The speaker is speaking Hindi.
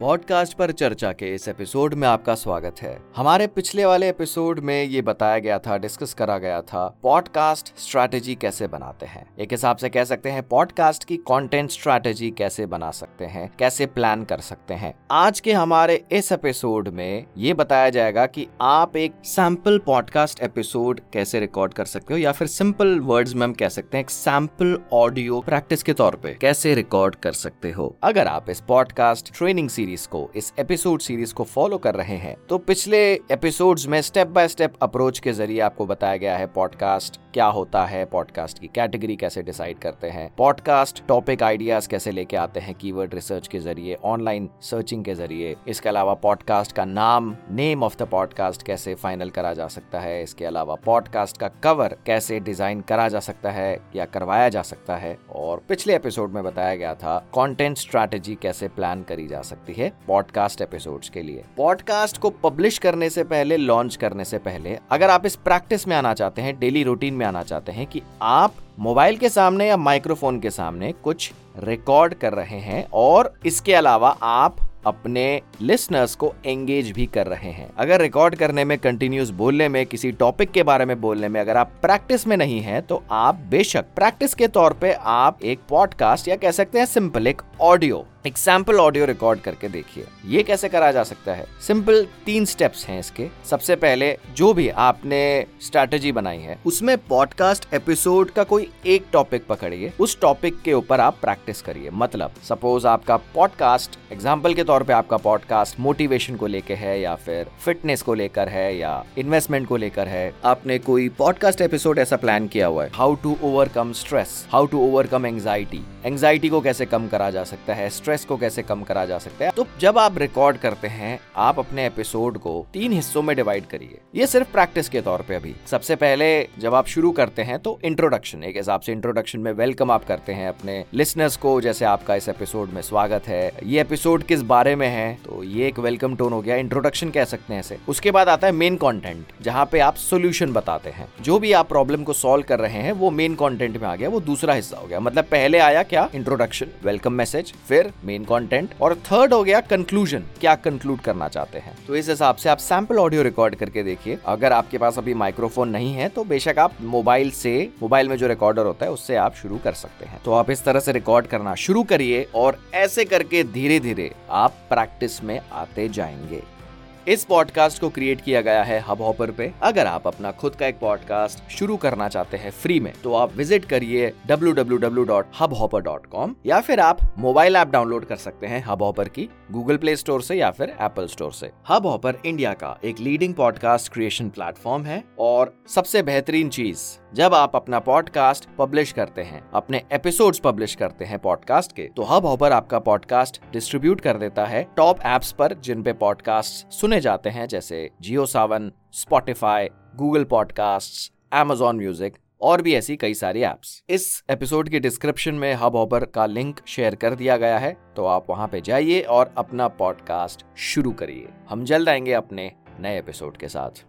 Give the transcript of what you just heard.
पॉडकास्ट पर चर्चा के इस एपिसोड में आपका स्वागत है। हमारे पिछले वाले एपिसोड में ये बताया गया था, डिस्कस करा गया था, पॉडकास्ट स्ट्रैटेजी कैसे बनाते हैं। एक हिसाब से कह सकते हैं, पॉडकास्ट की कंटेंट स्ट्रैटेजी कैसे बना सकते हैं, कैसे प्लान कर सकते हैं। आज के हमारे इस एपिसोड में ये बताया जाएगा कि आप एक सैंपल पॉडकास्ट एपिसोड कैसे रिकॉर्ड कर सकते हो, या फिर सिंपल वर्ड्स में हम कह सकते हैं, एक सैंपल ऑडियो प्रैक्टिस के तौर पर कैसे रिकॉर्ड कर सकते हो। अगर आप इस पॉडकास्ट ट्रेनिंग सीरीज़ सीरीज़ को, इस एपिसोड सीरीज़ को फॉलो कर रहे हैं। तो पिछले एपिसोड्स में स्टेप बाय स्टेप अप्रोच के ज़रिए आपको बताया गया है पॉडकास्ट क्या होता है पॉडकास्ट की कैटेगरी कैसे डिसाइड करते हैं पॉडकास्ट टॉपिक आइडियाज़ कैसे लेके आते हैं कीवर्ड रिसर्च के ज़रिए ऑनलाइन सर्चिंग के ज़रिए, इसके अलावा पॉडकास्ट का नाम नेम ऑफ़ द पॉडकास्ट कैसे फाइनल करा जा सकता है, इसके अलावा पॉडकास्ट का कवर कैसे डिज़ाइन करा जा सकता है या करवाया जा सकता है, और पिछले एपिसोड में बताया गया था कंटेंट स्ट्रैटेजी कैसे प्लान करी जा सकती है। है पॉडकास्ट एपिसोड्स के लिए। पॉडकास्ट को पब्लिश करने से पहले लॉन्च करने से पहले, अगर आप इस प्रैक्टिस में आना चाहते हैं डेली रूटीन में आना चाहते हैं कि आप मोबाइल के सामने या माइक्रोफोन के सामने कुछ रिकॉर्ड कर रहे हैं और इसके अलावा आप अपने लिसनर्स को एंगेज भी कर रहे हैं। अगर रिकॉर्ड करने में कंटिन्यूस बोलने में, किसी टॉपिक के बारे में बोलने में अगर आप प्रैक्टिस में नहीं है तो आप बेशक प्रैक्टिस के तौर पे आप एक पॉडकास्ट या कह सकते हैं सिंपल एक ऑडियो एक सैंपल ऑडियो रिकॉर्ड करके देखिए। ये कैसे करा जा सकता है? सिंपल तीन स्टेप्स हैं इसके। सबसे पहले, जो भी आपने स्ट्रैटेजी बनाई है, उसमें पॉडकास्ट एपिसोड का कोई एक टॉपिक पकड़िए। उस टॉपिक के ऊपर आप प्रैक्टिस करिए। मतलब सपोज़ आपका पॉडकास्ट एग्ज़ाम्पल के तौर पे आपका पॉडकास्ट मोटिवेशन को लेकर है, या फिर फिटनेस को लेकर है, या इन्वेस्टमेंट को लेकर है। आपने कोई पॉडकास्ट एपिसोड ऐसा प्लान किया हुआ है। How to overcome stress how to overcome anxiety anxiety को कैसे कम करा जा सकता है? स्ट्रेस को कैसे कम करा जा सकता है? तो जब आप रिकॉर्ड करते हैं, आप अपने एपिसोड को तीन हिस्सों में डिवाइड करिए। ये सिर्फ़ प्रैक्टिस के तौर पे अभी। सबसे पहले जब आप शुरू करते हैं तो इंट्रोडक्शन एक हिसाब से इंट्रोडक्शन में वेलकम आप करते हैं अपने लिसनर्स को, जैसे आपका इस एपिसोड में स्वागत है। ये एपिसोड किस बारे में है? तो ये एक वेलकम टोन हो गया इंट्रोडक्शन कह सकते हैं इसे। उसके बाद आता है मेन कॉन्टेंट जहाँ पे आप सोल्यूशन बताते हैं। जो भी आप प्रॉब्लम को सॉल्व कर रहे हैं, वो मेन कॉन्टेंट में आ गया, वो दूसरा हिस्सा हो गया। मतलब पहले आया क्या? इंट्रोडक्शन वेलकम मैसेज फिर मेन कंटेंट और थर्ड हो गया कंक्लूजन क्या कंक्लूड करना चाहते हैं। तो इस हिसाब से आप सैंपल ऑडियो रिकॉर्ड करके देखिए। अगर आपके पास अभी माइक्रोफोन नहीं है तो बेशक आप मोबाइल से मोबाइल में जो रिकॉर्डर होता है, उससे आप शुरू कर सकते हैं। तो आप इस तरह से रिकॉर्ड करना शुरू करिए, और ऐसे करके धीरे धीरे आप प्रैक्टिस में आते जाएँगे। इस पॉडकास्ट को क्रिएट किया गया है हब हॉपर पे। अगर आप अपना खुद का एक पॉडकास्ट शुरू करना चाहते हैं फ्री में तो आप विज़िट करिए www.hubhopper.com या फिर आप मोबाइल ऐप डाउनलोड कर सकते हैं हब हॉपर की गूगल प्ले स्टोर से या फिर एप्पल स्टोर से। हब हॉपर इंडिया का एक लीडिंग पॉडकास्ट क्रिएशन प्लेटफॉर्म है और सबसे बेहतरीन चीज़, जब आप अपना पॉडकास्ट पब्लिश करते हैं, अपने एपिसोड्स पब्लिश करते हैं पॉडकास्ट के तो हब हॉपर आपका पॉडकास्ट डिस्ट्रीब्यूट कर देता है टॉप एप्स पर जिन पे पॉडकास्ट सुने जाते हैं जैसे Jio Saavn Spotify Google podcast Amazon music और भी ऐसी कई सारी एप्स इस एपिसोड के डिस्क्रिप्शन में हब हॉपर का लिंक शेयर कर दिया गया है तो आप वहाँ पे जाइए और अपना पॉडकास्ट शुरू करिए। हम जल्द आएँगे अपने नए एपिसोड के साथ।